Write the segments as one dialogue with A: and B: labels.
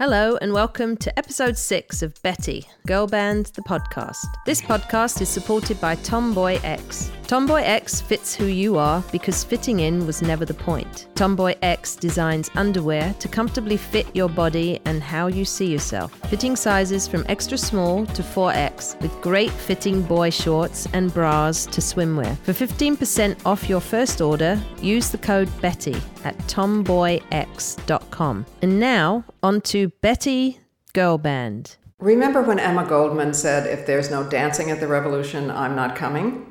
A: Hello, and welcome to episode six of Betty, Girl Band, the podcast. This podcast is supported by Tomboy X. Tomboy X fits who you are because fitting in was never the point. Tomboy X designs underwear to comfortably fit your body and how you see yourself. Fitting sizes from extra small to 4X with great fitting boy shorts and bras to swimwear. For 15% off your first order, use the code BETTY at tomboyx.com. And now, on to Betty Girl Band.
B: Remember when Emma Goldman said, If there's no dancing at the revolution, I'm not coming?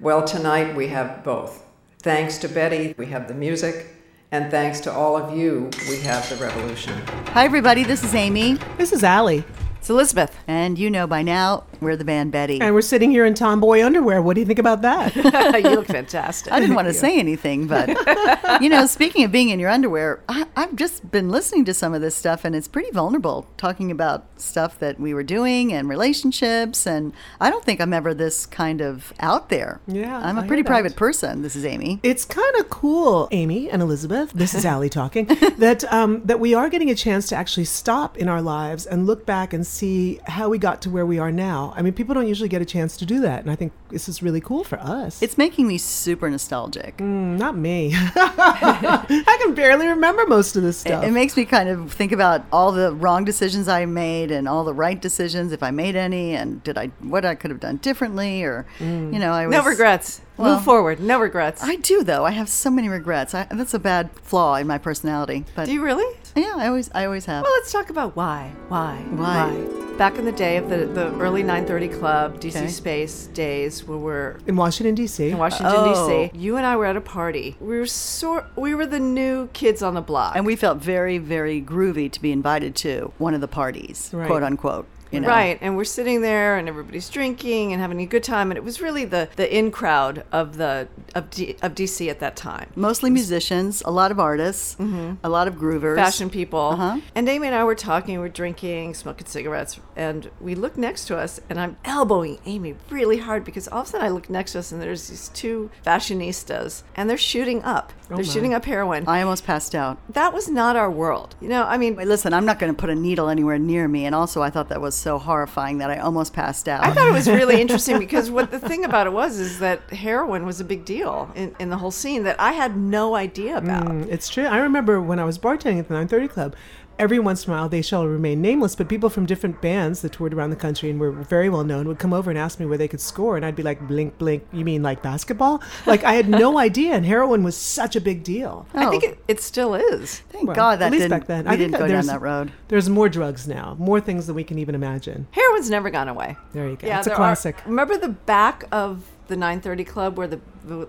B: Well, tonight we have both. Thanks to Betty, we have the music, and thanks to all of you, we have the revolution.
C: Hi, everybody. This is Amy.
D: This is Allie.
E: It's Elizabeth.
C: And you know by now, we're the band Betty.
D: And we're sitting here in tomboy underwear. What do you think about that?
E: you look fantastic.
C: I didn't want to say anything, but you know, speaking of being in your underwear, I, I've just been listening to some of this stuff, and it's pretty vulnerable. Talking about stuff that we were doing and relationships, and I don't think I'm ever this kind of out there.
D: Yeah,
C: I'm a
D: I
C: pretty
D: hear that.
C: private person. This is Amy.
D: it's kind of cool, Amy and Elizabeth. This is Allie talking. that um, that we are getting a chance to actually stop in our lives and look back and see how we got to where we are now. I mean, people don't usually get a chance to do that, and I think this is really cool for us.
C: It's making me super nostalgic.
D: Mm, not me. I can barely remember most of this stuff.
C: It makes me kind of think about all the wrong decisions I made and all the right decisions, if I made any, and did I what I could have done differently, or you know, I was,
E: No regrets.
C: Well-
E: Move forward. No regrets.
C: I do though. I have so many regrets. I, that's a bad flaw in my personality. But
E: Do you really?
C: Yeah, I always, I always have.
E: Well, let's talk about why. Why?
C: Why?
E: Back in the day of the, the early 930 Club, DC
C: Okay.
E: Space days, where we're
D: in Washington D.C.
E: in Washington
C: Oh.
E: D.C. You and I were at a party. We were sort. We were the new kids on the block.
C: and we felt very, very groovy to be invited to one of the parties,
D: Right.
C: quote unquote. You know?
E: Right, and we're sitting there, and everybody's drinking and having a good time, and it was really the the in crowd of the of D, of DC at that time.
C: Mostly musicians, a lot of artists, a lot of groovers,
E: fashion people.
C: Uh-huh.
E: And Amy and I were talking, we're drinking, smoking cigarettes, and we look next to us, and I'm elbowing Amy really hard because all of a sudden I look next to us, and there's these two fashionistas, and they're shooting up. they're
D: my.
E: shooting up heroin.
C: I almost passed out.
E: that was not our world. You know, I mean,
C: Wait, listen, I'm not going to put a needle anywhere near me, and also I thought that was so horrifying that I almost passed out.
E: I thought it was really interesting because what the thing about it was is that heroin was a big deal in, in the whole scene that I had no idea about.
D: Mm, It's true. I remember when I was bartending at the 930 Club, every once in a while, they shall remain nameless, but people from different bands that toured around the country and were very well known would come over and ask me where they could score. And I'd be like, blink, blink, you mean like basketball? Like, I had no idea. And heroin was such a big deal.
E: I oh. think
C: Oh.
E: it, it still is.
C: Thank
D: Well,
C: God that
D: at least back then. I
C: didn't go down that road.
D: There's more drugs now, more things than we can even imagine.
E: Heroin's never gone away.
D: There you go. Yeah, It's a
E: there are-
D: classic.
E: remember the back of the 930 Club where the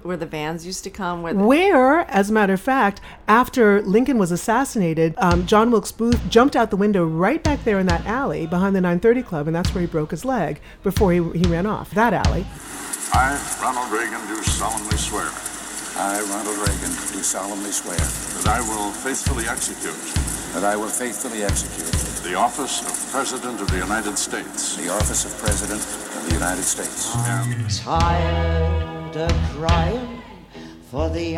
E: where the vans used to come? Where the,
D: Where, as a matter of fact, after Lincoln was assassinated, um, John Wilkes Booth jumped out the window right back there in that alley behind the 930 Club, and that's where he broke his leg before he, he ran off. That alley.
F: I, Ronald Reagan, do solemnly swear
G: I, Ronald Reagan, do solemnly swear
F: that I will faithfully execute
G: that I will faithfully execute
F: the office of President of the United States.
G: the office of President of the United States.
F: And
H: tired of crying for the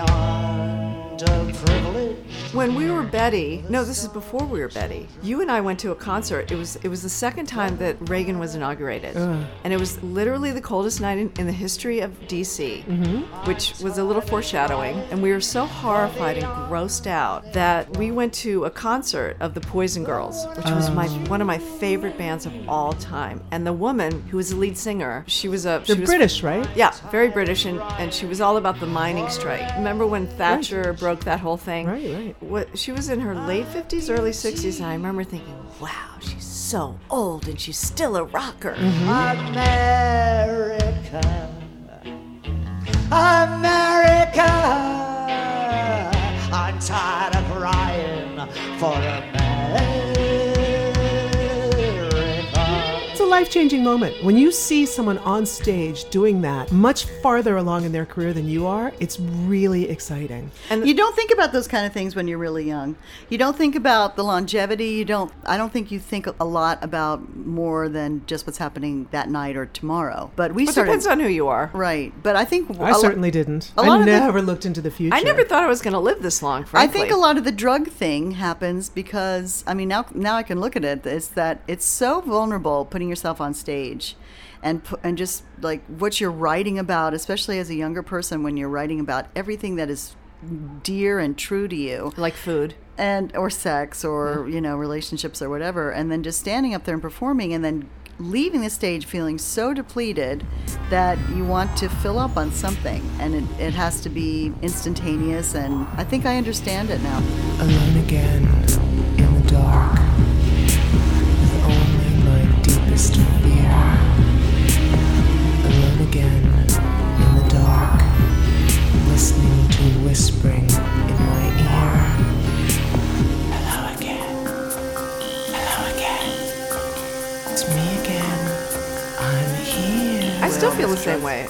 H: underprivileged.
E: Uh, when we were Betty, no, this is before we were Betty. You and I went to a concert. It was it was the second time that Reagan was inaugurated, and it was literally the coldest night in, in the history of DC, mm-hmm. which was a little foreshadowing. And we were so horrified and grossed out that we went to a concert of the Poison Girls, which was my um. one of my favorite bands of all time. And the woman who was the lead singer, she was a she
D: They're
E: was
D: British, right?
E: Yeah, very British, and, and she was all about the mining strike. Remember when Thatcher broke that whole thing?
D: Right, right.
E: What she was in her late fifties, early sixties, and I remember thinking, "Wow, she's so old and she's still a rocker."
H: America, America, I'm tired of crying for America.
D: Life changing moment. When you see someone on stage doing that much farther along in their career than you are, it's really exciting.
C: And you don't think about those kind of things when you're really young. You don't think about the longevity. You don't. I don't think you think a lot about more than just what's happening that night or tomorrow. But we
E: It
C: started
E: depends on who you are.
C: right. But I think
D: I
C: a lo-
D: certainly didn't.
C: a lot
D: I
C: of the-
D: never looked into the future.
E: I never thought I was going to live this long.
C: I think a lot of the drug thing happens because I mean now now I can look at it. It's that it's so vulnerable putting yourself on stage, and and just like what you're writing about, especially as a younger person when you're writing about everything that is dear and true to you.
E: Like food.
C: and or sex or you know relationships or whatever and then just standing up there and performing and then leaving the stage feeling so depleted that you want to fill up on something and it, it has to be instantaneous and i think i understand it now.
D: Alone again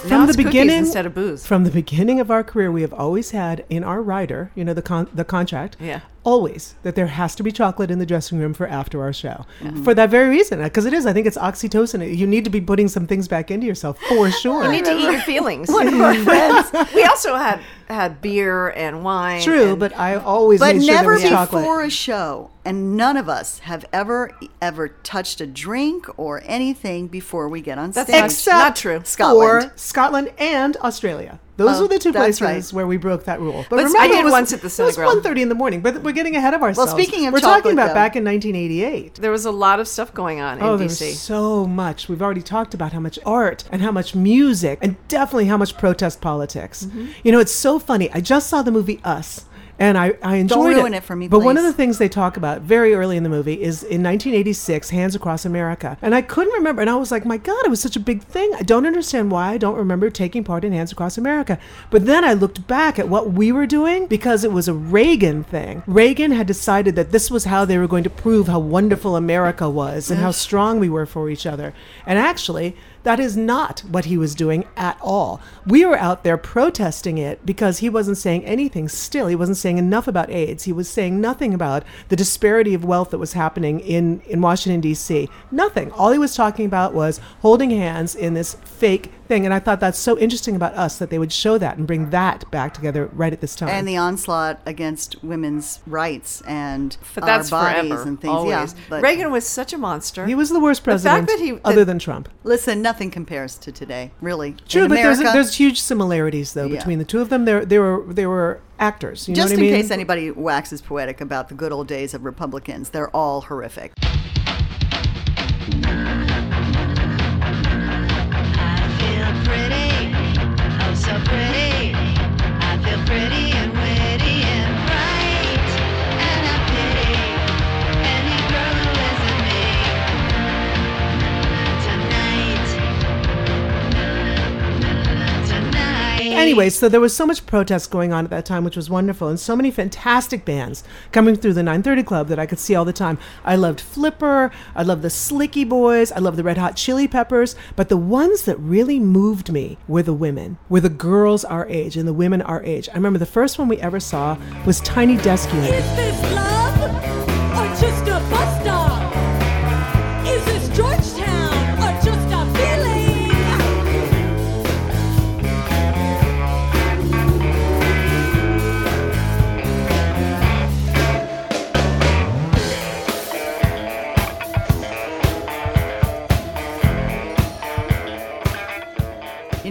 D: From the beginning,
E: instead of booze.
D: From the beginning of our career, we have always had in our rider, you know, the con- the contract,
E: Yeah.
D: Always that there has to be chocolate in the dressing room for after our show. For that very reason, uh, because it is. I think it's oxytocin. Uh, you need to be putting some things back into yourself for sure.
E: You need to eat your feelings. One of our friends. We also had had beer and wine.
D: True,
E: and-
D: but I always
C: but
D: made sure
C: never
D: there was chocolate.
C: before a show and none of us have ever ever touched a drink or anything before we get on
E: That's
C: stage
E: not-
D: Except
E: not true.
C: Scotland.
D: for Scotland and Australia. Those
C: Oh,
D: were the two places
C: right.
D: where we broke that rule.
E: But
D: remember,
E: I did
D: it was,
E: once at the
D: It was
E: Cinegrill.
D: 1.30 in the morning, but we're getting ahead of ourselves.
C: Well, speaking of
D: we're
C: chocolate,
D: talking about
C: though-
D: back in 1988.
E: there was a lot of stuff going on
D: Oh,
E: in
D: there
E: DC.
D: was so much. We've already talked about how much art and how much music and definitely how much protest politics.
C: Mm-hmm.
D: You know, it's so funny. I just saw the movie Us. And I, I enjoyed Don't
C: ruin it for me,
D: But one of the things they talk about very early in the movie is in 1986, Hands Across America. And I couldn't remember. And I was like, my God, it was such a big thing. I don't understand why I don't remember taking part in Hands Across America. But then I looked back at what we were doing because it was a Reagan thing. Reagan had decided that this was how they were going to prove how wonderful America was and how strong we were for each other. And actually, that is not what he was doing at all. We were out there protesting it because he wasn't saying anything still. He wasn't saying enough about AIDS. He was saying nothing about the disparity of wealth that was happening in, in Washington, D.C. Nothing. All he was talking about was holding hands in this fake thing. And I thought that's so interesting about us that they would show that and bring that back together right at this time.
C: and the onslaught against women's rights and
E: But
C: our
E: that's
C: bodies
E: forever.
C: and things.
E: Always.
C: Yeah, but
E: Reagan was such a monster.
D: he was the worst
E: The fact
D: president
E: that he-
D: other
E: that-
D: than Trump.
C: listen, nothing compares to today, really.
D: True,
C: In
D: but there's,
C: America,
D: there's huge similarities though
C: Yeah.
D: between the two of them. They they were they were actors. You
C: just
D: know
C: in
D: I mean?
C: case anybody waxes poetic about the good old days of Republicans, they're all horrific.
D: Anyway, so there was so much protest going on at that time, which was wonderful, and so many fantastic bands coming through the 930 Club that I could see all the time. I loved Flipper, I loved the Slickee Boys, I loved the Red Hot Chili Peppers, but the ones that really moved me were the women, were the girls our age and the women our age. I remember the first one we ever saw was Tiny Desk.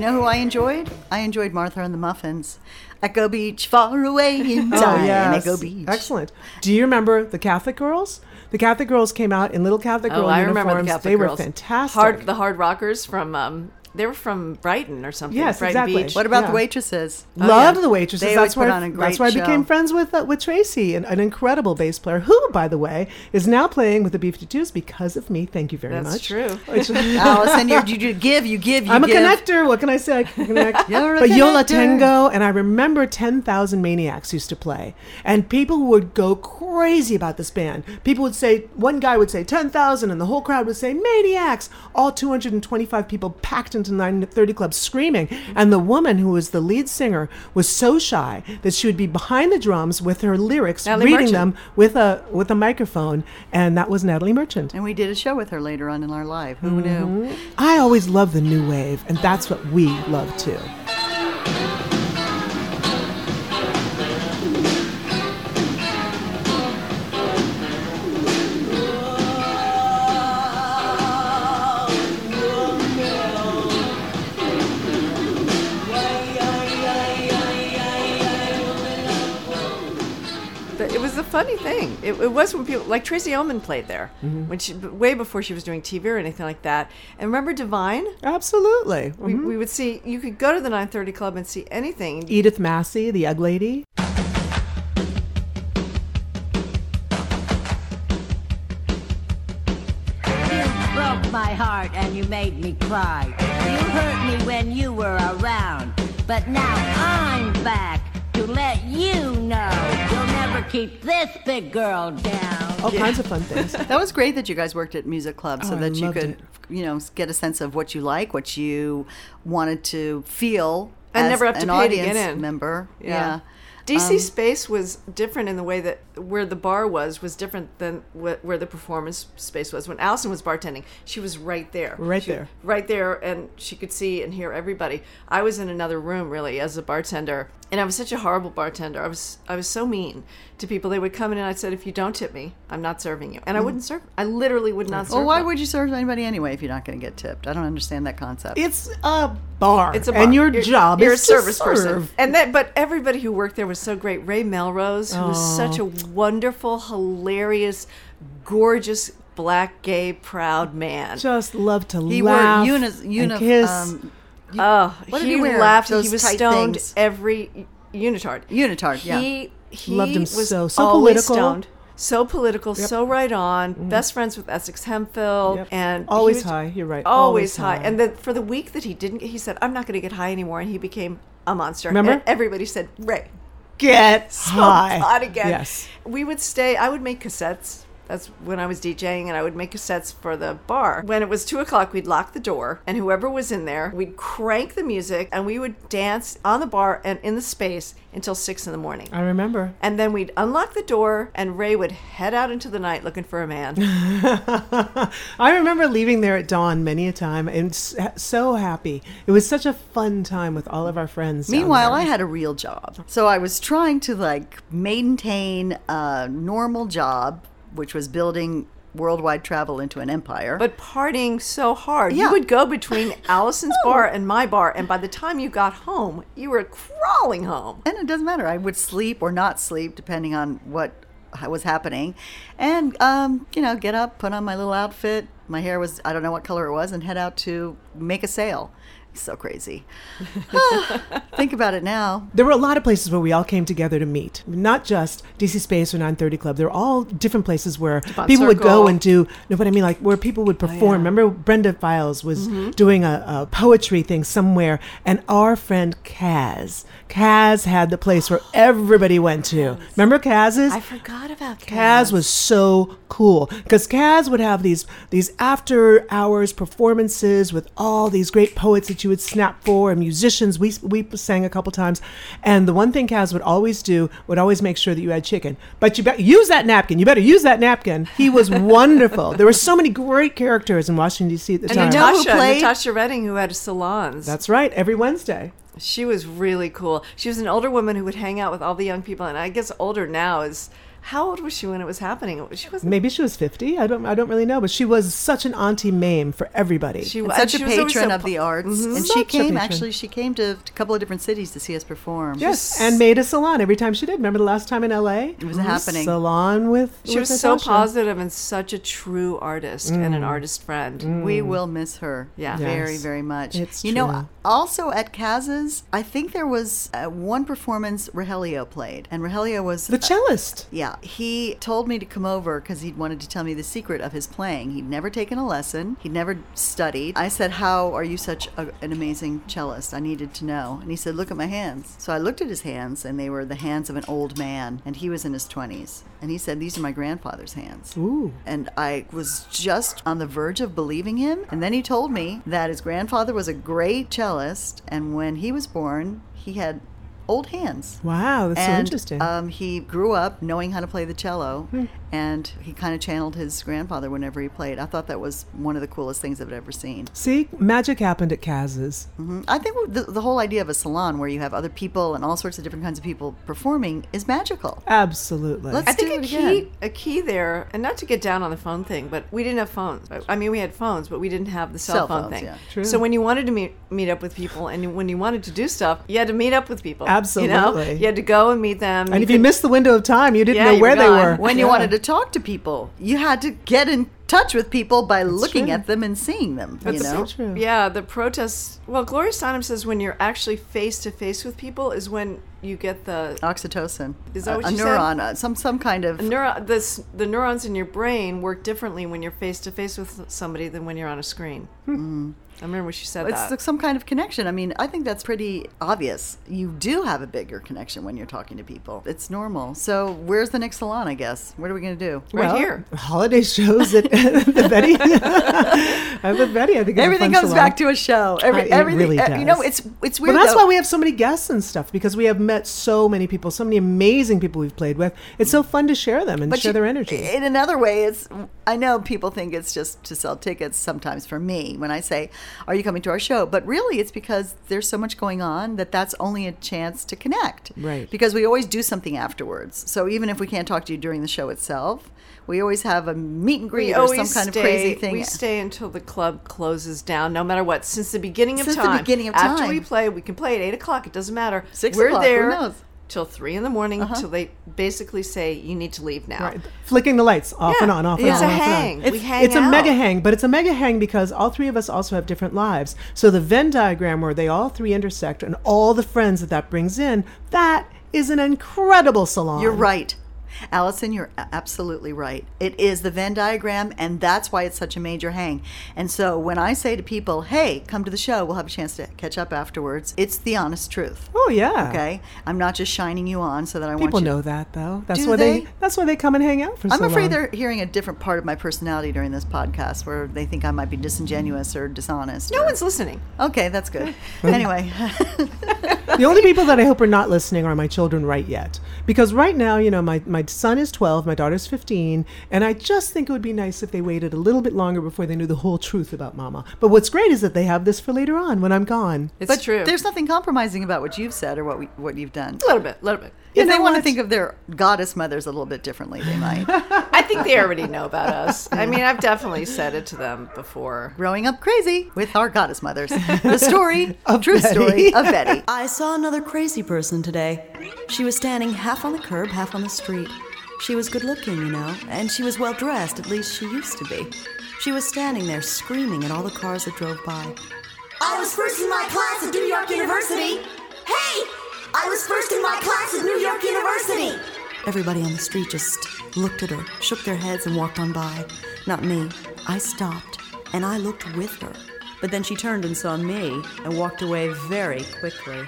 C: Know who I enjoyed? I enjoyed Martha and the Muffins. Echo Beach, far away in
D: Oh,
C: time.
D: yes.
C: Echo Beach.
D: Excellent. Do you remember the Catholic Girls? The Catholic Girls came out in little Catholic
E: Oh,
D: Girl
E: I
D: uniforms.
E: remember the Catholic
D: they were fantastic.
E: Hard, the hard rockers from um, They were from Brighton or something.
D: Yes,
E: Brighton
D: exactly.
E: Beach.
C: What about
D: Yeah.
C: the waitresses?
D: Loved
C: Oh, yeah.
D: the waitresses.
C: They
D: that's
C: always put
D: why
C: on a
D: that's
C: great
D: why I became friends with uh, with Tracy, an, an incredible bass player who, by the way, is now playing with the B52s because of me. Thank you very
E: That's
D: much.
E: That's true.
D: Which-
C: Allison, you're, you, you give, you give, you
D: I'm a connector. What can I say? I can connect.
C: You're a
D: but Yola. Tango, and I remember 10,000 Maniacs used to play. And people would go crazy about this band. People would say, one guy would say 10,000, and the whole crowd would say, Maniacs! All 225 people packed into 930 Club screaming. And the woman who was the lead singer was so shy that she would be behind the drums with her lyrics,
E: Natalie
D: reading
E: Merchant.
D: them with a, with a microphone. And that was Natalie Merchant.
C: And we did a show with her later on in our life. Who knew? Mm-hmm.
D: I always love the new wave, and that's what we love too.
E: Funny thing. It, it was when people like Tracey Ullman played there
D: Mm-hmm.
E: when she way before she was doing TV or anything like that. And remember Divine?
D: Absolutely.
E: We,
D: Mhm.
E: we would see you could go to the 930 Club and see anything.
D: Edith Massey, the Egg Lady.
I: You broke my heart and you made me cry. You hurt me when you were around. But now I'm back to let you know you'll never keep this big girl down.
D: All kinds of fun things.
C: That was great that you guys worked at music club so
D: Oh, I
C: that you could,
D: it.
C: you know, get a sense of what you like, what you wanted to feel,
E: And
C: as
E: never have to
C: an
E: pay to get
C: audience
E: in.
C: member.
E: Yeah.
C: Yeah.
E: DC
C: Um,
E: space was different in the way that where the bar was was different than wh- where the performance space was. When Allison was bartending, she was right there,
D: Right
E: She-
D: there.
E: right there, and she could see and hear everybody. I was in another room really as a bartender, and I was such a horrible bartender. I was I was so mean to people. They would come in and I said, "If you don't tip me, I'm not serving you," and I wouldn't serve. I literally would not serve.
C: Well, why
E: them.
C: would you serve anybody anyway if you're not going to get tipped? I don't understand that concept.
D: It's a bar.
E: It's a bar.
D: And your
E: You're-
D: job
E: you're
D: is
E: a service
D: to
E: person. And that, but everybody who worked there was so great. Ray Melrose, who was
D: Oh.
E: such a wonderful, hilarious, gorgeous, black, gay, proud man.
D: Just love to
C: He wore
D: laugh
C: unis-
D: and
C: uni-
D: kiss.
C: um,
E: Oh,
C: What
E: he,
C: he
E: laughed. He was stoned
C: things.
E: every unitard.
C: Unitard, yeah.
E: He, he
D: Loved him
E: was
D: so. So political.
E: Stoned, so political, so right on. Mm. Best friends with Essex Hemphill,
D: Yep.
E: and
D: Always
E: was
D: high, you're right,
E: Always,
D: always
E: high.
D: high.
E: And then for the week that he didn't, he said, "I'm not going to get high anymore," and he became a monster.
D: Remember?
E: And everybody said, "Ray,
D: Get high.
E: pot again."
D: Yes.
E: we would stay. I would make cassettes. That's when I was DJing, and I would make cassettes for the bar. When it was two o'clock, we'd lock the door, and whoever was in there, we'd crank the music, and we would dance on the bar and in the space until six in the morning.
D: I remember.
E: And then we'd unlock the door, and Ray would head out into the night looking for a man.
D: I remember leaving there at dawn many a time and so happy. It was such a fun time with all of our friends.
C: Meanwhile. I had a real job. So I was trying to like maintain a normal job, which was building worldwide travel into an empire.
E: But partying so hard.
C: Yeah.
E: You would go between Allison's bar and my bar, and by the time you got home, you were crawling home.
C: and it doesn't matter. I would sleep or not sleep depending on what was happening, and um, you know, get up, put on my little outfit. My hair was I don't know what color it was, and head out to make a sale. So crazy. Think about it now.
D: There were a lot of places where we all came together to meet. Not just DC Space or 930 Club. There were all different places where people would go and do, you know what I mean? Like where people would perform. Remember Brenda Files was
E: Mm-hmm.
D: doing a, a poetry thing somewhere. And our friend Kaz, Kaz had the place where everybody went to. Remember Kaz's?
E: I forgot about
D: Kaz was so cool because Kaz would have these these after hours performances with all these great poets that you would snap for and musicians. We we sang a couple times, and the one thing Kaz would always do would always make sure that you had chicken. But you better use that napkin. You better use that napkin. He was wonderful. There were so many great characters in Washington D.C. at the
E: And
D: time.
C: know who
E: Natasha,
C: played?
E: Natasha Redding, who had salons.
D: That's right. Every Wednesday.
E: She was really cool. She was an older woman who would hang out with all the young people, and I guess older now is How old was she when it was happening? She was
D: Maybe she was 50. I don't I don't really know, but she was such an auntie Mame for everybody.
E: She was
C: such a
E: she
C: patron
E: so
C: of the
E: po-
C: arts,
E: Mhm.
C: and
D: Such
C: she came. Actually, she came to a couple of different cities to see us perform.
D: Yes, and made a salon every time she did. Remember the last time in L.A. It
C: was happening.
D: Salon with
E: She
D: with
E: was so positive and such a true artist and an
D: Mm.
E: artist friend.
C: We will miss her.
E: Yeah.
C: very,
D: Yes.
C: very much.
D: It's
C: you know, also at Kaz's, I think there was uh, one performance Rogelio played, and Rogelio was
D: The cellist.
C: yeah, he told me to come over because he wanted to tell me the secret of his playing. He'd never taken a lesson. He'd never studied. I said, "How are you such a, an amazing cellist?" I needed to know, and he said, "Look at my hands." So I looked at his hands, and they were the hands of an old man, and he was in his twenties. And he said, "These are my grandfather's hands."
D: Ooh.
C: And I was just on the verge of believing him. And then he told me that his grandfather was a great cellist, and when he was born, he had old hands.
D: Wow, that's so interesting.
C: Um, he grew up knowing how to play the cello, and he kind of channeled his grandfather whenever he played. I thought that was one of the coolest things I've ever seen.
D: See, magic happened at Kaz's.
C: hmm I think the, the whole idea of a salon where you have other people and all sorts of different kinds of people performing is magical.
D: Absolutely.
C: Let's
E: I think
C: do
E: a key
C: again.
E: a key there, and not to get down on the phone thing, but we didn't have phones. I mean, we had phones, but we didn't have the cell,
C: Cell
E: phone
C: phones,
E: thing.
C: yeah.
D: True.
E: So when you wanted to meet meet up with people, and when you wanted to do stuff, you had to meet up with people. Absolutely. You know,
D: Absolutely.
E: you had to go and meet them.
D: and if you missed the window of time, you didn't
E: Yeah,
D: know where they were.
C: When you
D: Yeah.
C: wanted to talk to people, you had to get in touch with people by looking
D: true.
C: at them and seeing them.
E: But
C: you
E: the-
C: know,
D: true.
E: Yeah, the protests. Well, Gloria Steinem says when you're actually face to face with people is when you get the
C: oxytocin
E: Is that
C: a,
E: what
C: a
E: you said?
C: A neuron, uh, some some kind of
E: neuro, this, the neurons in your brain work differently when you're face to face with somebody than when you're on a screen. I remember when she said
C: It's
E: that.
C: like some kind of connection. I mean, I think that's pretty obvious. You do have a bigger connection when you're talking to people. It's normal. So, where's the next salon? I guess. What are we going to do?
E: right
D: Well,
E: here.
D: Holiday shows at the Betty. at the Betty, I think.
C: Everything comes
D: salon.
C: back to a show. Every,
D: it
C: everything.
D: really
C: uh, You know,
D: does.
C: it's it's
D: Well,
C: weird.
D: that's
C: though.
D: why we have so many guests and stuff because we have met so many people, so many amazing people we've played with. It's so fun to share them and
C: But
D: share
C: you-
D: their energy.
C: In another way, it's I know people think it's just to sell tickets sometimes for me when I say, "Are you coming to our show?" But really, it's because there's so much going on that that's only a chance to connect.
D: Right.
C: Because we always do something afterwards. So even if we can't talk to you during the show itself, we always have a meet and greet
E: we
C: or some kind
E: stay,
C: of crazy thing.
E: We stay until the club closes down, no matter what. Since the beginning of
C: Since the
E: time.
C: beginning of
E: After
C: time.
E: we play, we can play at eight o'clock. It doesn't matter.
C: Six
E: We're
C: o'clock, who
E: there
C: knows?
E: till three in the morning
C: Uh-huh.
E: till they basically say you need to leave now.
D: Right. Flicking the lights off
E: Yeah,
D: and on, off and
E: it's
D: on.
E: a
D: off and on.
E: hang. We
D: It's,
E: hang
D: it's a mega hang, but it's a mega hang because all three of us also have different lives. So the Venn diagram where they all three intersect and all the friends that that brings in, that is an incredible salon.
C: You're right. Allison, you're absolutely right. It is the Venn diagram, and that's why it's such a major hang. And so when I say to people, hey, come to the show, we'll have a chance to catch up afterwards, it's the honest truth.
D: Oh yeah.
C: Okay? I'm not just shining you on so that I
D: People
C: want you
D: know that though. That's
C: Do
D: why they?
C: they?
D: That's why they come and hang out for
C: I'm
D: so
C: afraid
D: long.
C: they're hearing a different part of my personality during this podcast where they think I might be disingenuous or dishonest.
E: No
C: or-
E: one's listening.
C: Okay, that's good. anyway,
D: the only people that I hope are not listening are my children right yet. Because right now, you know, my, my son is 12, my daughter's 15, and I just think it would be nice if they waited a little bit longer before they knew the whole truth about mama. But what's great is that they have this for later on when I'm gone.
E: It's
C: but
E: true.
C: there's nothing compromising about what you've said or what we, what you've done.
E: a little bit, a little bit.
D: You
C: if they
D: know
C: want to think of their goddess mothers a little bit differently, they might.
E: I think they already know about us. I mean, I've definitely said it to them before.
C: Growing up crazy with our goddess mothers. The story,
D: Of
C: true
D: Betty.
C: story of Betty. I saw another crazy person today. She was standing half on the curb, half on the street. She was good looking, you know, and she was well dressed, at least she used to be. She was standing there screaming at all the cars that drove by.
J: I was first in my class at New York University. Hey! I was first in my class at New York University.
C: Everybody on the street just looked at her, shook their heads, and walked on by. Not me. I stopped, and I looked with her. But then she turned and saw me and walked away very quickly.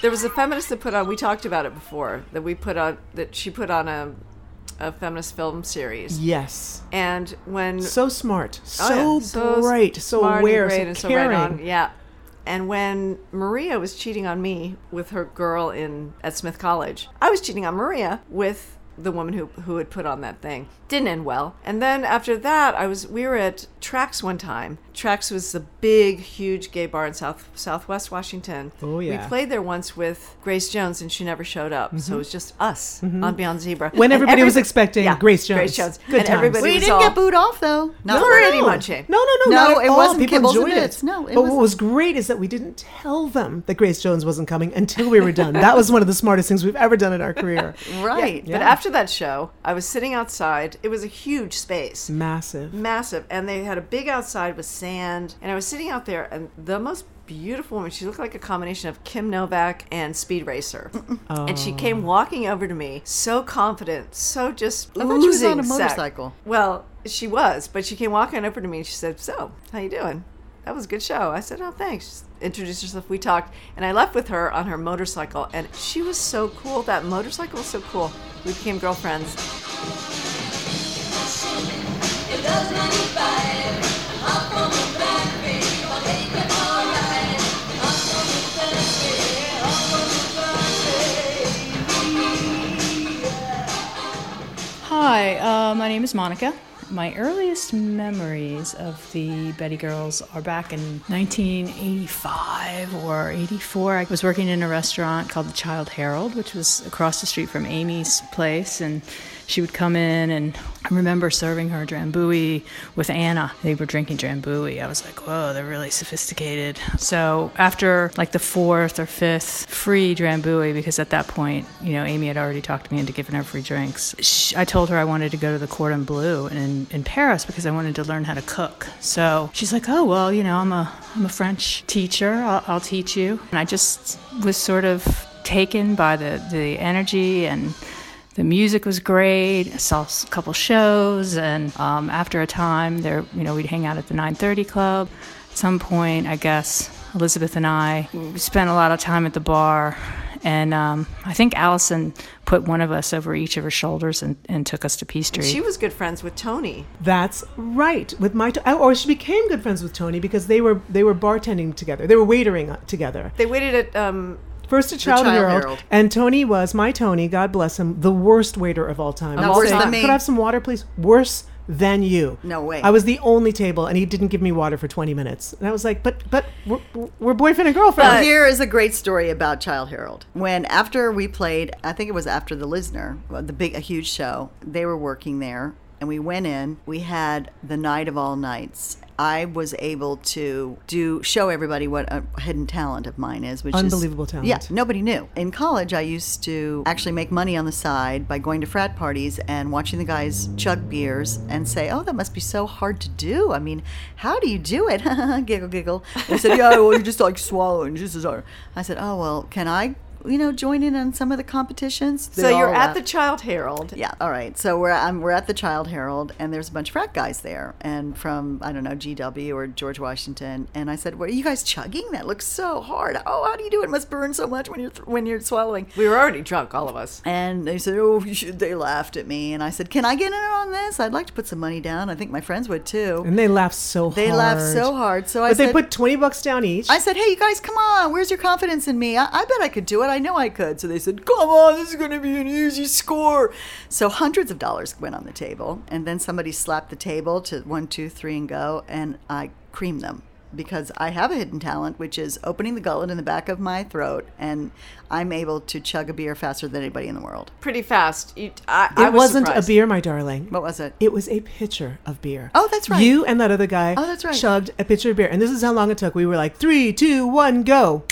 E: There was a feminist that put on. We talked about it before. That we put on. That she put on a, a feminist film series.
D: Yes.
E: And when
D: So smart.
E: Oh,
D: So, bright. So
E: smart and
D: aware.
E: great
D: so
E: and so
D: caring.
E: right on. Yeah. And when Maria was cheating on me with her girl in at Smith College, I was cheating on Maria with the woman who who had put on that thing. Didn't end well. And then after that, I was we were at Trax one time. Trax was the big, huge gay bar in South Southwest Washington.
D: Oh, yeah.
E: We played there once with Grace Jones, and she never showed up. So it was just us on Beyond Zebra.
D: When
E: And
D: everybody was expecting
E: Yeah,
D: Grace Jones.
E: Grace Jones.
D: Good
E: and
D: times.
E: everybody
C: We didn't
E: all,
C: get booed off though. Not
E: Pretty
D: no.
E: much, eh?
D: No, no, no,
C: No, it
D: all.
C: wasn't
D: People enjoyed
C: bits.
D: it.
C: No, it
D: but
C: was-
D: what was great is that we didn't tell them that Grace Jones wasn't coming until we were done. that was one of the smartest things we've ever done in our career.
C: right.
E: But after that show, I was sitting outside. It was a huge space.
D: Massive.
E: massive and they had a big outside with sand and i was sitting out there and the most beautiful woman she looked like a combination of kim novak and speed racer oh. and she came walking over to me so confident so just
C: I thought she was on a
E: oozing sex.
C: motorcycle.
E: well she was but she came walking over to me and she said so how you doing that was a good show. I said oh thanks. Introduced herself. We talked and i left with her on her motorcycle and she was so cool. That motorcycle was so cool. We became girlfriends.
K: Hi, uh, my name is Monica. My earliest memories of the Betty Girls are back in 1985 or 84. I was working in a restaurant called the Childe Harold, which was across the street from Amy's place, and she would come in, and I remember serving her drambuie with Anna. They were drinking drambuie. I was like, whoa, they're really sophisticated. So after like the fourth or fifth free drambuie, because at that point, you know, Amy had already talked me into giving her free drinks. sh I told her I wanted to go to the Cordon Bleu in, in Paris because I wanted to learn how to cook. So she's like, oh, well, you know, I'm a, I'm a French teacher. I'll, I'll teach you. And I just was sort of taken by the, the energy and the music was great. I saw a couple shows, and um, after a time, there, you know, we'd hang out at the 9:30 Club. At some point, I guess Elizabeth and I spent a lot of time at the bar, and um, I think Allison put one of us over each of her shoulders and, and took us to P Street.
E: she was good friends with tony
D: That's right. With my t- or she became good friends with Tony because they were they were bartending together. They were waitering uh, together.
E: They waited at um,
D: First at Child,
C: Childe
D: Harold,
C: Herald.
D: and Tony was my Tony. God bless him, the worst waiter of all time.
C: No, worse than me.
D: Could I have some water, please? Worse than you.
C: No way.
D: I was the only table, and he didn't give me water for twenty minutes. And I was like, but but we're, we're boyfriend and girlfriend.
C: Well, here is a great story about Childe Harold. When after we played, I think it was after the Lisner, the big, a huge show. They were working there, and we went in. We had the night of all nights. I was able to do show everybody what a hidden talent of mine is, which is
D: Unbelievable
C: is
D: talent.
C: Yeah, nobody knew. In college, I used to actually make money on the side by going to frat parties and watching the guys chug beers and say, "Oh, that must be so hard to do. I mean, how do you do it?" giggle, giggle. They said, "Yeah, well, you just like swallow and just as hard." I said, "Oh, well, can I?" You know, join in on some of the competitions.
E: so you're
C: all
E: at the childe harold
C: Yeah, all right. So we're um, we're at the Childe Harold, and there's a bunch of frat guys there, and from I don't know GW or George Washington. And I said, "What are you guys chugging? That looks so hard. Oh, how do you do it? It must burn so much when you're th- when you're swallowing."
E: we were already drunk all of us
C: And they said, "Oh, should." They laughed at me, and I said, "Can I get in on this? I'd like to put some money down. I think my friends would too."
D: and they laughed so hard.
C: They
D: hard.
C: laughed so hard. So I
D: But they
C: said,
D: put twenty bucks down each.
C: I said, "Hey, you guys, come on! Where's your confidence in me? I, I bet I could do it. I know I could." So they said, "Come on, this is going to be an easy score." So hundreds of dollars went on the table, and then somebody slapped the table to one, two, three, and go, and I creamed them because I have a hidden talent, which is opening the gullet in the back of my throat, and I'm able to chug a beer faster than anybody in the world.
E: pretty fast you, I,
D: it
E: I was
D: wasn't
E: surprised.
D: a beer, my darling.
C: What was it?
D: It was a pitcher of beer.
C: Oh, that's right.
D: You and that other guy
C: Oh, that's right.
D: chugged a pitcher of beer. And this is how long it took. We were like, three, two, one, go.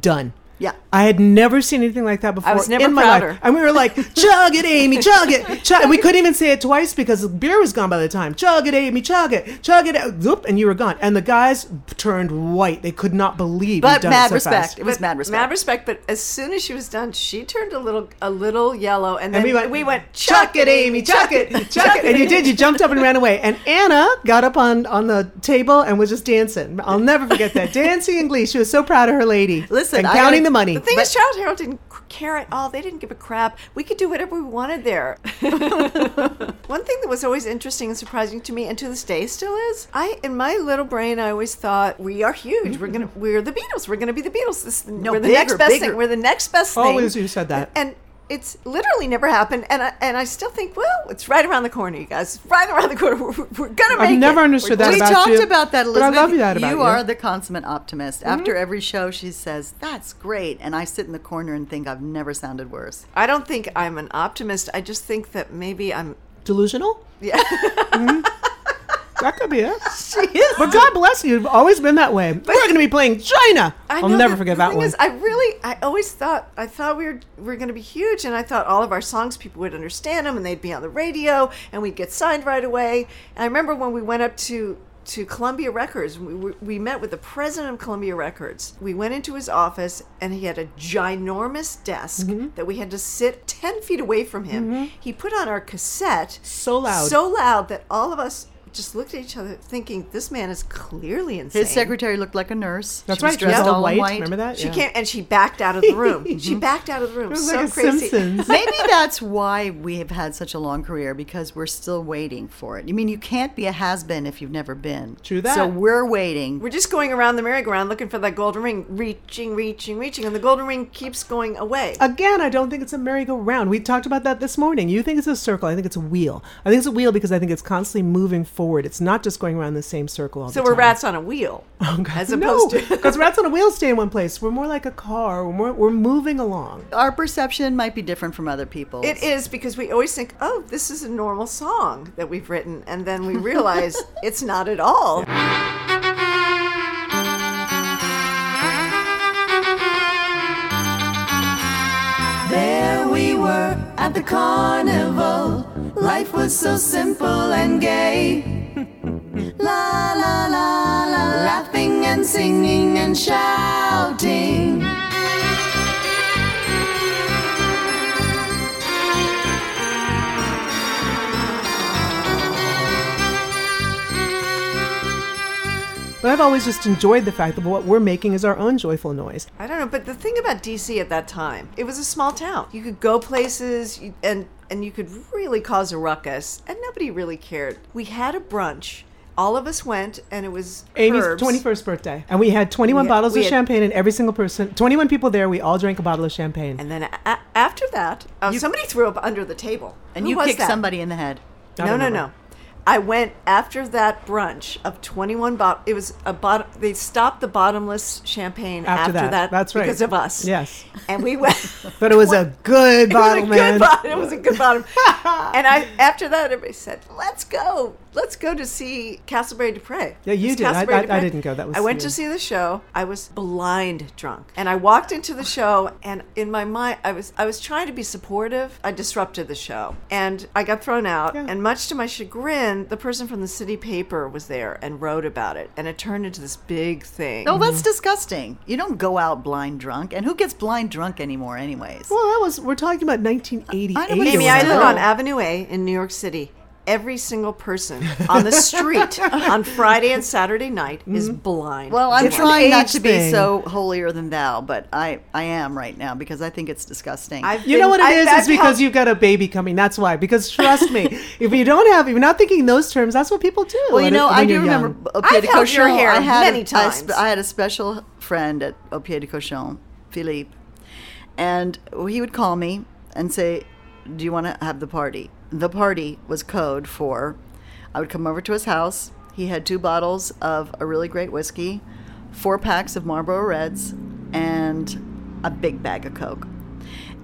D: Done.
C: Yeah.
D: I had never seen anything like that before
E: was never
D: in my
E: prouder.
D: life. And we were like, chug it, Amy, chug it. Chug. And we couldn't even say it twice because the beer was gone by the time. Chug it, Amy, chug it. Chug it. Zoop, and you were gone. And the guys turned white. They could not believe
C: But mad
D: it so
C: respect.
D: fast.
C: It was mad respect.
E: Mad respect, but as soon as she was done, she turned a little a little yellow, and
D: And
E: then
D: we
E: we
D: went,
E: went,
D: chuck it, Amy, chuck it, chuck it. And you did. You jumped up and ran away. And Anna got up on, on the table and was just dancing. I'll never forget that. Dancing in glee. She was so proud of her lady.
C: Listen,
D: and
C: I
D: counting
C: gotta-
D: the money.
E: The thing is, Childe Harold didn't care at all. They didn't give a crap. We could do whatever we wanted there. One thing that was always interesting and surprising to me, and to this day still is, I in my little brain, I always thought we are huge. We're gonna, we're the Beatles. We're gonna be the Beatles. This,
C: No,
E: we're the
C: bigger,
E: next best
C: bigger.
E: thing. We're the next best thing.
D: Always you said that.
E: And it's literally never happened, and I and I still think, well, it's right around the corner, you guys. Right around the corner. We're, we're gonna make
D: I've never
E: it.
D: understood
E: We're
D: that
C: we
D: about
C: talked
D: you,
C: about that,
D: but I
C: Elizabeth.
D: love that about
C: you
D: you.
C: are the consummate optimist. Mm-hmm. After every show, she says, "That's great," and I sit in the corner and think I've never sounded worse.
E: I don't think I'm an optimist. I just think that maybe I'm.
D: Delusional?
E: Yeah. Mm-hmm.
D: That could be it. But God bless you. You've always been that way. We're going to be playing China.
E: I
D: I'll
E: know
D: never forget that one.
E: Is, I really, I always thought, I thought we were, we were going to be huge, and I thought all of our songs people would understand them, and they'd be on the radio, and we'd get signed right away. And I remember when we went up to to Columbia Records, we, we, we met with the president of Columbia Records. We went into his office, and he had a ginormous desk
D: Mm-hmm.
E: that we had to sit ten feet away from him. He put on our cassette
D: so loud.
E: so loud that all of us. Just looked at each other, thinking this man is clearly insane.
C: His secretary looked like a nurse.
D: That's
C: She
D: right. She was
C: dressed
D: all
C: all
D: white.
C: white.
D: Remember that?
E: She
D: Yeah.
E: came and she backed out of the room. she backed out of the room.
D: It was
E: so
D: like
E: crazy.
D: Simpsons.
C: Maybe that's why we have had such a long career because we're still waiting for it. I mean, you can't be a has been if you've never been.
D: True that.
C: So we're waiting.
E: We're just going around the merry-go-round looking for that golden ring, reaching, reaching, reaching, and the golden ring keeps going away.
D: Again, I don't think it's a merry-go-round. We talked about that this morning. You think it's a circle. I think it's a wheel. I think it's a wheel because I think it's constantly moving forward. It's not just going around the same circle all
E: so
D: the
E: we're rats on a wheel, oh, as
D: No,
E: opposed to.
D: because rats on a wheel stay in one place. We're more like a car. We're, more, we're moving along.
C: Our perception might be different from other people.
E: It is because we always think, oh, this is a normal song that we've written, and then we realize it's not at all.
L: There we were at the carnival. Life was so simple and gay. And singing and shouting.
D: But I've always just enjoyed the fact that what we're making is our own joyful noise.
E: I don't know, but the thing about DC at that time, it was a small town. You could go places and and you could really cause a ruckus, and nobody really cared. We had a brunch. All of us went, and it was
D: Amy's
E: Herb's.
D: 21st birthday. And we had 21
E: We had-
D: bottles
E: we
D: of
E: had-
D: champagne, and every single person, 21 people there, we all drank a bottle of champagne.
E: And then a- after that, uh, somebody threw up under the table.
C: and
E: Who
C: you
E: was
C: kicked
E: that?
C: somebody in the head.
D: I
E: No,
D: don't
E: no,
D: remember.
E: no. I went after that brunch of 21 bot. It was a bottom. They stopped the bottomless champagne
D: After
E: after,
D: that. That's right.
E: because of us.
D: Yes.
E: And we went.
D: But it was a good
E: It was
D: bottle,
E: a
D: man.
E: good bottom. It was a good bottom. and I after that, everybody said, "Let's go, let's go to see Castleberry Dupre."
D: Yeah, you
E: It's
D: did. I- I- I didn't go. That was
E: I went
D: you.
E: to see the show. I was blind drunk, and I walked into the show, and in my mind, I was I was trying to be supportive. I disrupted the show, and I got thrown out. And much to my chagrin, the person from the city paper was there and wrote about it, and it turned into this big thing.
C: No, that's mm-hmm. disgusting. You don't go out blind drunk. And who gets blind drunk anymore, anyways?
D: Well, that was, we're talking about 1988.
C: I know,
E: Amy, I live on Avenue A in New York City. Every single person on the street on Friday and Saturday night is mm-hmm. blind.
C: Well, I'm
E: It's an
C: trying not
E: age
C: to be
E: thing.
C: so holier than thou, but I, I am right now because I think it's disgusting.
E: I've
D: You know what it
E: I've-
D: is?
E: I've
D: It's because
E: helped-
D: you've got a baby coming. That's why. Because trust me, if you don't have, if you're not thinking those terms, that's what people do.
C: Well, you
D: when
C: know,
D: when
C: I do
D: you're
C: remember
D: young.
C: Au
E: I've
C: de
E: held your
C: Cochon.
E: hair
C: I had
E: many
C: a, I sp-
E: times.
C: I had a special friend at Au Pied de Cochon, Philippe, and he would call me and say, "Do you want to have the party?" The party was code for. I would come over to his house. He had two bottles of a really great whiskey, four packs of Marlboro Reds, and a big bag of Coke.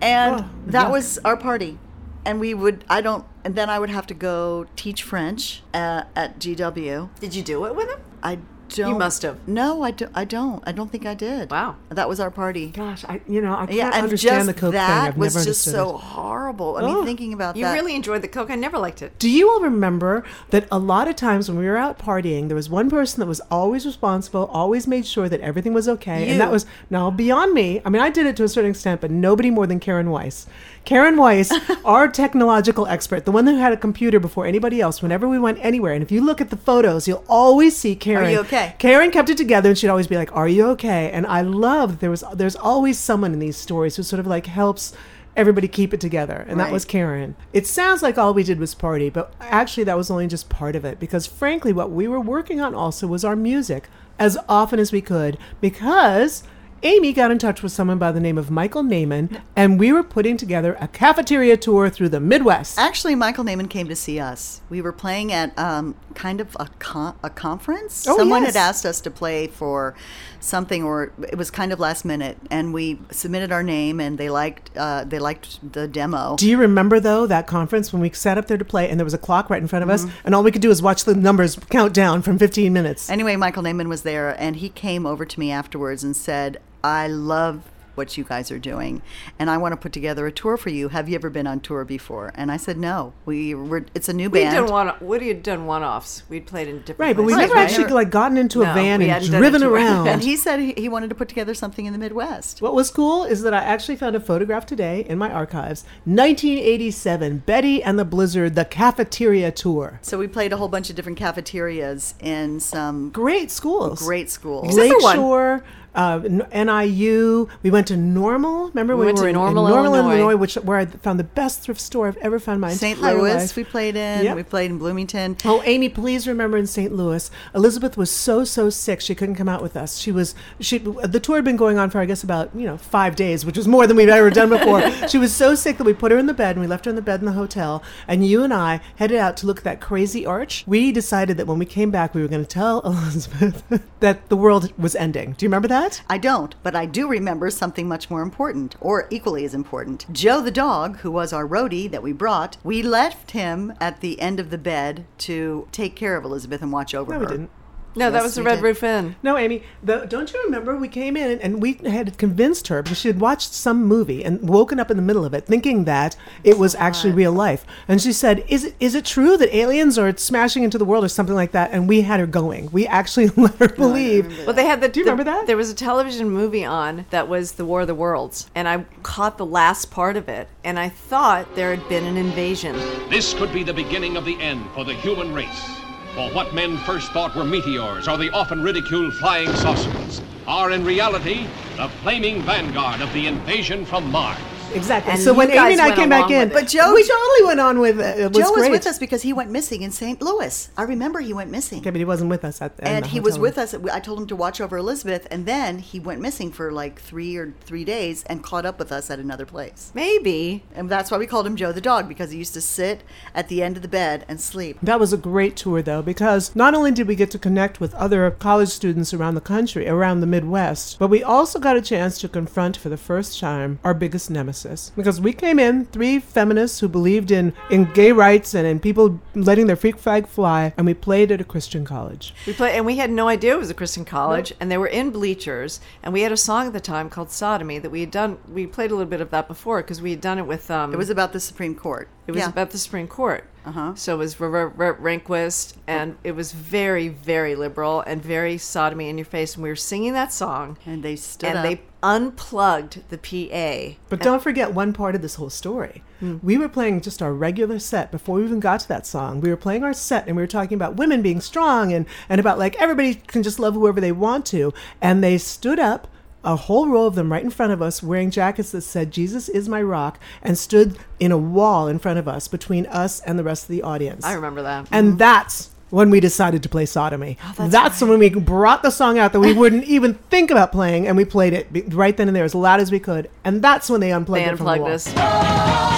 C: And
D: Oh,
C: that
D: yuck.
C: was our party. And we would, I don't, and then I would have to go teach French uh, at GW.
E: Did you do it with him?
C: I don't.
E: must have.
C: No, I, do, I don't. I don't think I did.
E: Wow.
C: That was our party.
D: Gosh, I, you know, I can't
C: yeah,
D: understand the Coke thing.
C: that
D: I've
C: was
D: never
C: just so
D: it.
C: horrible. I
D: Oh.
C: mean, thinking about
E: You
C: that.
E: really enjoyed the Coke. I never liked it.
D: Do you all remember that a lot of times when we were out partying, there was one person that was always responsible, always made sure that everything was okay, and that was now beyond me. I mean, I did it to a certain extent, but nobody more than Karen Weiss. Karen Weiss, our technological expert, the one who had a computer before anybody else, whenever we went anywhere, and if you look at the photos, you'll always see Karen.
C: Are you okay?
D: Karen kept it together, and she'd always be like, "Are you okay?" And I love that there was there's always someone in these stories who sort of like helps everybody keep it together, and that was Karen. It sounds like all we did was party, but actually that was only just part of it because frankly what we were working on also was our music as often as we could because Amy got in touch with someone by the name of Michael Naiman, and we were putting together a cafeteria tour through the Midwest.
C: Actually, Michael Naiman came to see us. We were playing at um, kind of a, con- a conference.
D: Oh,
C: Someone
D: yes.
C: had asked us to play for something, or it was kind of last minute, and we submitted our name, and they liked uh, they liked the demo.
D: Do you remember though that conference when we sat up there to play and there was a clock right in front of us
C: Mm-hmm.
D: and all we could do was watch the numbers count down from 15 minutes?
C: Anyway, Michael Naiman was there, and he came over to me afterwards and said, "I love." What you guys are doing, and I want to put together a tour for you. Have you ever been on tour before? And I said no. We were. It's a new band.
E: We
C: band.
E: done one. Woody had done one-offs. We'd played in different.
D: Right, but we
E: places,
D: never
E: right?
D: actually like gotten into a van
E: we
D: and
E: hadn't done a
D: driven around.
C: And he said he, he wanted to put together something in the Midwest.
D: What was cool is that I actually found a photograph today in my archives. 1987, Betty and the Blizzard, the cafeteria tour.
C: So we played a whole bunch of different cafeterias in some
D: great schools.
C: Great schools.
D: Lakeshore, uh, NIU. We went to Normal. Remember
E: We
D: we,
E: went
D: were
E: to Normal,
D: in Normal,
E: Illinois.
D: Illinois, which where I found the best thrift store I've ever found in my
C: St. Louis,
D: life.
C: we played in.
D: Yep.
C: We played in Bloomington.
D: Oh, Amy, please remember in St. Louis, Elizabeth was so so sick she couldn't come out with us. She was she the tour had been going on for I guess about you know five days, which was more than we've ever done before. she was so sick that we put her in the bed and we left her in the bed in the hotel. And you and I headed out to look at that crazy arch. We decided that when we came back, we were going to tell Elizabeth that the world was ending. Do you remember that?
C: I don't, but I do remember something much more important, or equally as important. Joe the dog, who was our roadie that we brought, we left him at the end of the bed to take care of Elizabeth and watch over
D: No,
C: her.
D: we didn't.
E: No, that
C: Yes,
E: was the Red
C: did.
E: Roof Inn.
D: No, Amy, the, don't you remember we came in and we had convinced her because she had watched some movie and woken up in the middle of it thinking that it was actually real life. And she said, "Is it is it true that aliens are smashing into the world or something like that?" And we had her going. We actually let her believe.
E: Well, they had the. Do
D: you remember that?
E: There was a television movie on that was the War of the Worlds, and I caught the last part of it, and I thought there had been an invasion.
M: This could be the beginning of the end for the human race. For what men first thought were meteors or the often ridiculed flying saucers are in reality the flaming vanguard of the invasion from Mars.
D: Exactly.
C: And
D: so when Amy and I came back in.
C: But Joe-
D: we totally went on with it. It was
C: Joe was with us because he went missing in St. Louis. I remember he went missing.
D: Okay, but he wasn't with us at in
C: and
D: the
C: he was
D: hotel
C: with us. I told him to watch over Elizabeth, and then he went missing for like three or three days and caught up with us at another place.
E: Maybe.
C: And that's why we called him Joe the dog because he used to sit at the end of the bed and sleep.
D: That was a great tour, though, because not only did we get to connect with other college students around the country, around the Midwest, but we also got a chance to confront for the first time our biggest nemesis. Because we came in, three feminists who believed in, in gay rights and in people letting their freak flag fly, and we played at a Christian college.
E: We played, and we had no idea it was a Christian college, and they were in bleachers, and we had a song at the time called "Sodomy" that we had done. We played a little bit of that before because we had done it with. Um,
C: It was about the Supreme Court.
E: It was
C: Yeah.
E: about the Supreme Court.
C: Uh-huh.
E: So it was Re- Re- Rehnquist, and it was very, very liberal and very sodomy in your face. And we were singing that song,
C: and they stood
E: and
C: up.
E: they unplugged the PA.
D: But don't forget one part of this whole story. We were playing just our regular set before we even got to that song. We were playing our set and we were talking about women being strong and, and about like everybody can just love whoever they want to. And they stood up, a whole row of them right in front of us, wearing jackets that said, Jesus is my rock, and stood in a wall in front of us between us and the rest of the audience.
E: I remember that.
D: And mm-hmm. that's when we decided to play Sodomy.
E: Oh,
D: that's when we brought the song out that we wouldn't even think about playing, and we played it right then and there as loud as we could. And that's when they unplugged
E: They
D: it from the wall.
E: us.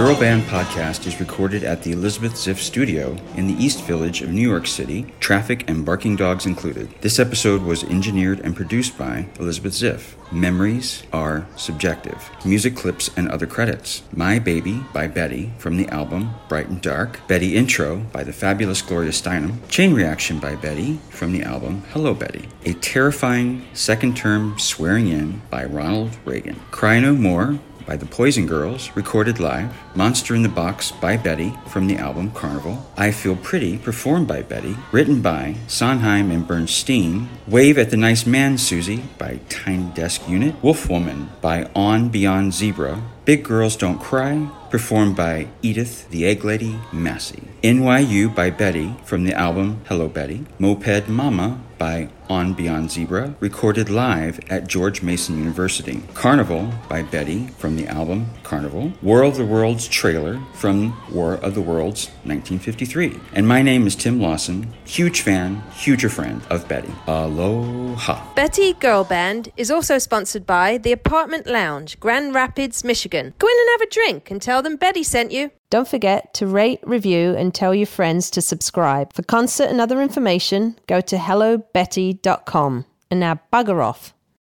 N: Girl Band Podcast is recorded at the Elizabeth Ziff Studio in the East Village of New York City, traffic and barking dogs included. This episode was engineered and produced by Elizabeth Ziff. Memories are subjective. Music clips and other credits. My Baby by Betty from the album Bright and Dark. Betty Intro by the fabulous Gloria Steinem. Chain Reaction by Betty from the album Hello Betty. A terrifying second term swearing in by Ronald Reagan. Cry No More by the Poison Girls, recorded live. Monster in the Box by Betty from the album Carnival. I Feel Pretty, performed by Betty, written by Sondheim and Bernstein. Wave at the Nice Man, Susie by Tiny Desk Unit. Wolf Woman by On Beyond Zebra. Big Girls Don't Cry, performed by Edith the Egg Lady Massey. NYU by Betty from the album Hello Betty. Moped Mama by On Beyond Zebra, recorded live at George Mason University. Carnival by Betty from the album Carnival. War of the Worlds trailer from War of the Worlds 1953. And my name is Tim Lawson, huge fan, huger friend of Betty. Aloha.
A: Betty Girl Band is also sponsored by the Apartment Lounge, Grand Rapids, Michigan. Go in and have a drink and tell them Betty sent you. Don't forget to rate, review, and tell your friends to subscribe. For concert and other information, go to hellobetty.com. And now bugger off.